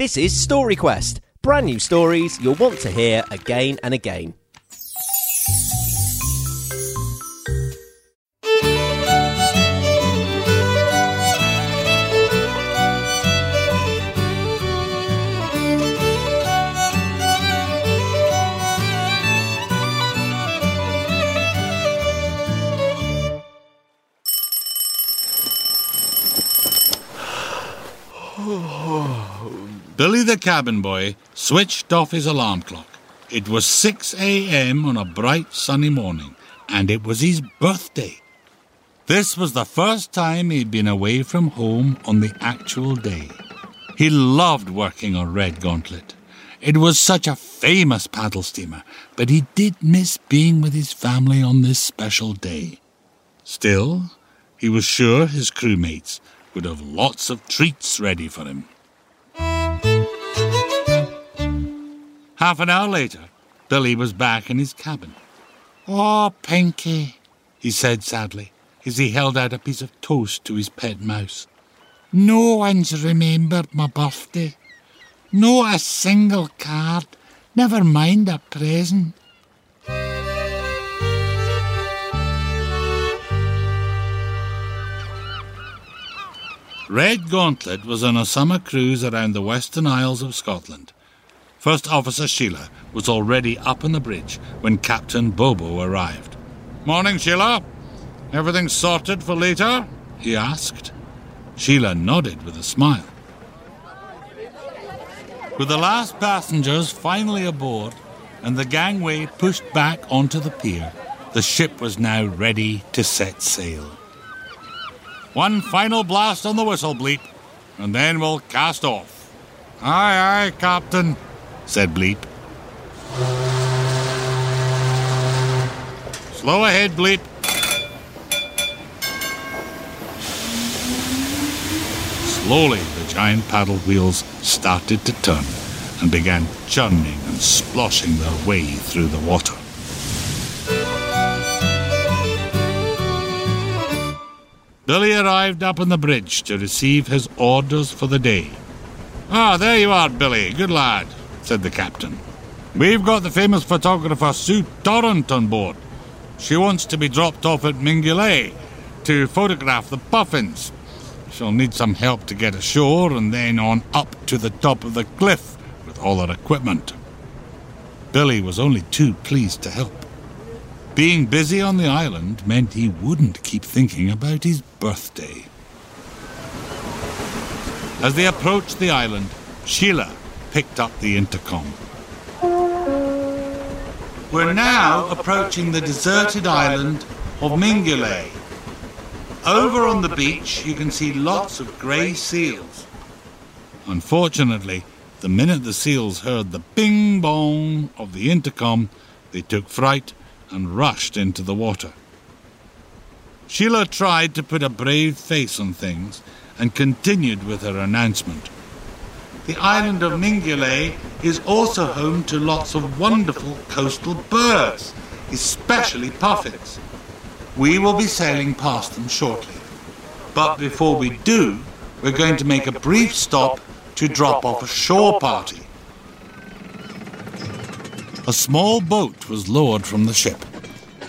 This is Story Quest, brand new stories you'll want to hear again and again. Billy the cabin boy switched off his alarm clock. It was 6 a.m. on a bright sunny morning, and it was his birthday. This was the first time he'd been away from home on the actual day. He loved working on Red Gauntlet. It was such a famous paddle steamer, but he did miss being with his family on this special day. Still, he was sure his crewmates would have lots of treats ready for him. Half an hour later, Billy was back in his cabin. Oh, Pinky, he said sadly, as he held out a piece of toast to his pet mouse. No one's remembered my birthday. Not a single card, never mind a present. Red Gauntlet was on a summer cruise around the Western Isles of Scotland. First Officer Sheila was already up on the bridge when Captain Bobo arrived. Morning, Sheila. Everything sorted for later? he asked. Sheila nodded with a smile. With the last passengers finally aboard and the gangway pushed back onto the pier, the ship was now ready to set sail. One final blast on the whistle bleep, and then we'll cast off. Aye, aye, Captain, said Bleep. Slow ahead, Bleep. Slowly, the giant paddle wheels started to turn and began churning and sploshing their way through the water. Billy arrived up on the bridge to receive his orders for the day. Ah, there you are, Billy. Good lad, said the captain. We've got the famous photographer Sue Torrent on board. She wants to be dropped off at Mingulay to photograph the puffins. She'll need some help to get ashore and then on up to the top of the cliff with all her equipment. Billy was only too pleased to help. Being busy on the island meant he wouldn't keep thinking about his birthday. As they approached the island, Sheila picked up the intercom. We're now approaching the deserted island of Mingulay. Over on the beach, you can see lots of grey seals. Unfortunately, the minute the seals heard the bing bong of the intercom, they took fright and rushed into the water. Sheila tried to put a brave face on things and continued with her announcement. The island of Mingulay is also home to lots of wonderful coastal birds, especially puffins. We will be sailing past them shortly. But before we do, we're going to make a brief stop to drop off a shore party. A small boat was lowered from the ship,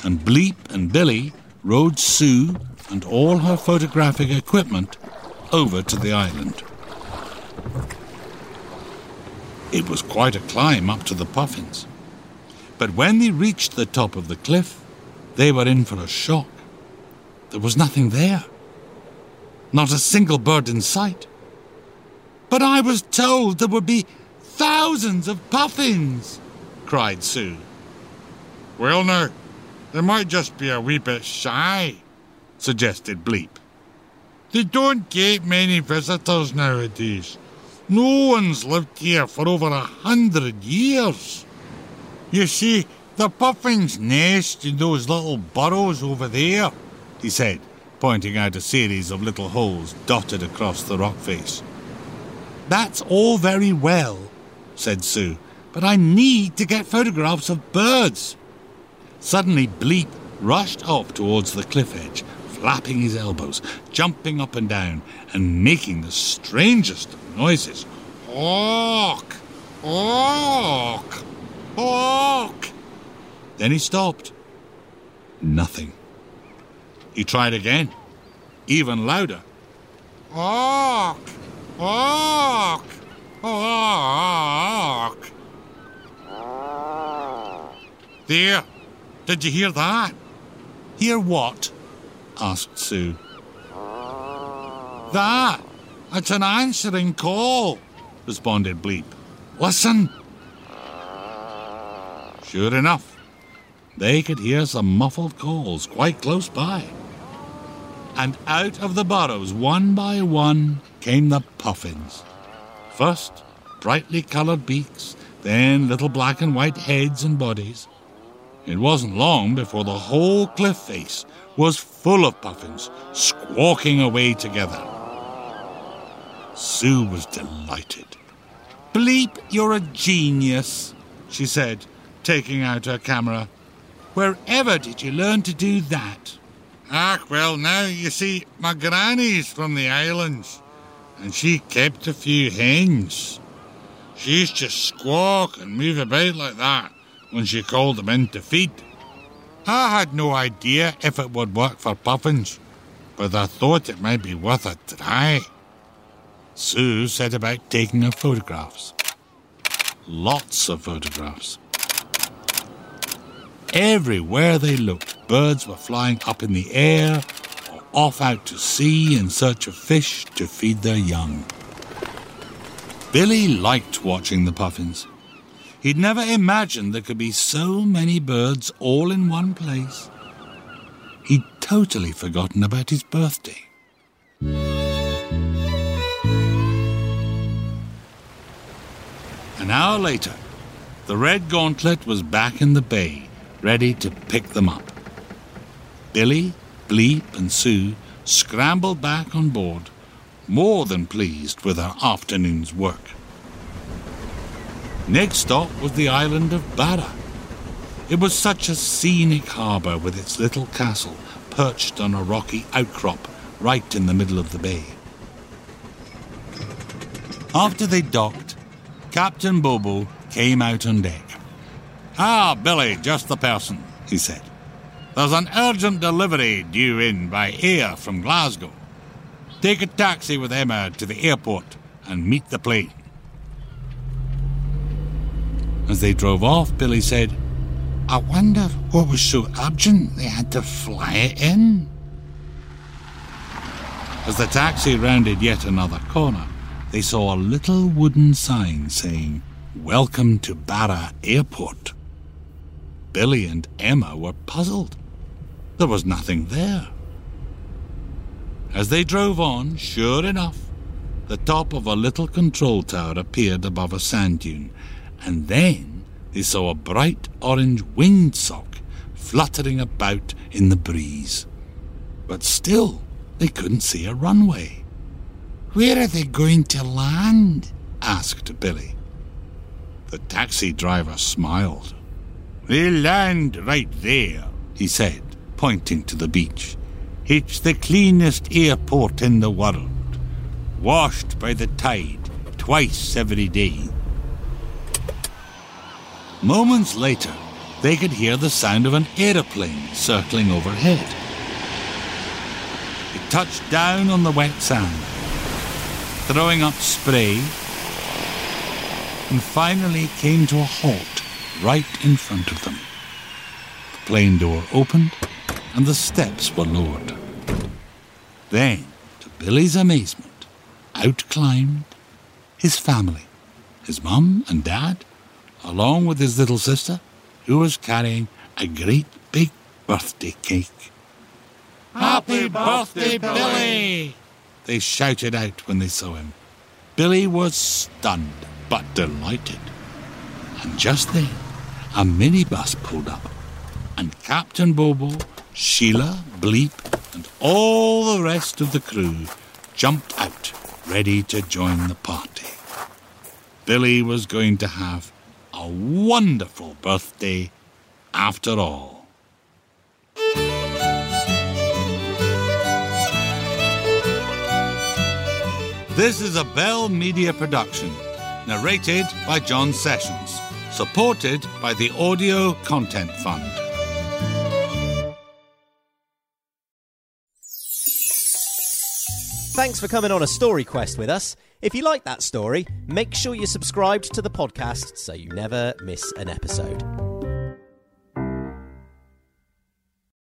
and Bleep and Billy rowed Sue and all her photographic equipment over to the island. It was quite a climb up to the puffins. But when they reached the top of the cliff, they were in for a shock. There was nothing there. Not a single bird in sight. But I was told there would be thousands of puffins, cried Sue. Well, now, they might just be a wee bit shy, suggested Bleep. They don't get many visitors nowadays. No one's lived here for over a hundred years. You see, the puffins nest in those little burrows over there, he said, pointing out a series of little holes dotted across the rock face. That's all very well, said Sue, but I need to get photographs of birds. Suddenly, Bleep rushed off towards the cliff edge, flapping his elbows, jumping up and down, and making the strangest of noises. Hawk! Hawk! Hawk! Then he stopped. Nothing. He tried again, even louder. Hawk! Hawk! Hawk! There! Did you hear that? Hear what? Asked Sue. That! It's an answering call, responded Bleep. Listen! Sure enough, they could hear some muffled calls quite close by. And out of the burrows, one by one, came the puffins. First, brightly coloured beaks, then little black and white heads and bodies. It wasn't long before the whole cliff face was full of puffins, squawking away together. Sue was delighted. Bleep, you're a genius, she said, taking out her camera. Wherever did you learn to do that? Ah, well, now you see, my granny's from the islands, and she kept a few hens. She used to squawk and move about like that when she called them in to feed. I had no idea if it would work for puffins, but I thought it might be worth a try. Sue set about taking her photographs. Lots of photographs. Everywhere they looked, birds were flying up in the air or off out to sea in search of fish to feed their young. Billy liked watching the puffins. He'd never imagined there could be so many birds all in one place. He'd totally forgotten about his birthday. An hour later, the red gauntlet was back in the bay, ready to pick them up. Billy, Bleep, and Sue scrambled back on board, more than pleased with their afternoon's work. Next stop was the island of Barra. It was such a scenic harbour with its little castle perched on a rocky outcrop right in the middle of the bay. After they docked, Captain Bobo came out on deck. Ah, Billy, just the person, he said. There's an urgent delivery due in by air from Glasgow. Take a taxi with Emma to the airport and meet the plane. As they drove off, Billy said, I wonder what was so urgent they had to fly it in. As the taxi rounded yet another corner, they saw a little wooden sign saying, Welcome to Barra Airport. Billy and Emma were puzzled. There was nothing there. As they drove on, sure enough, the top of a little control tower appeared above a sand dune, and then they saw a bright orange winged sock fluttering about in the breeze. But still, they couldn't see a runway. Where are they going to land? asked Billy. The taxi driver smiled. They'll land right there, he said, pointing to the beach. It's the cleanest airport in the world, washed by the tide twice every day. Moments later, they could hear the sound of an aeroplane circling overhead. It touched down on the wet sand, throwing up spray, and finally came to a halt right in front of them. The plane door opened and the steps were lowered. Then, to Billy's amazement, out climbed his family, his mum and dad, along with his little sister, who was carrying a great big birthday cake. Happy birthday, Billy! They shouted out when they saw him. Billy was stunned but delighted. And just then, a minibus pulled up, and Captain Bobo, Sheila, Bleep, and all the rest of the crew jumped out, ready to join the party. Billy was going to have a wonderful birthday after all. This is a Bell Media production narrated by John Sessions, supported by the Audio Content Fund. Thanks for coming on a story quest with us. If you like that story, make sure you're subscribed to the podcast so you never miss an episode.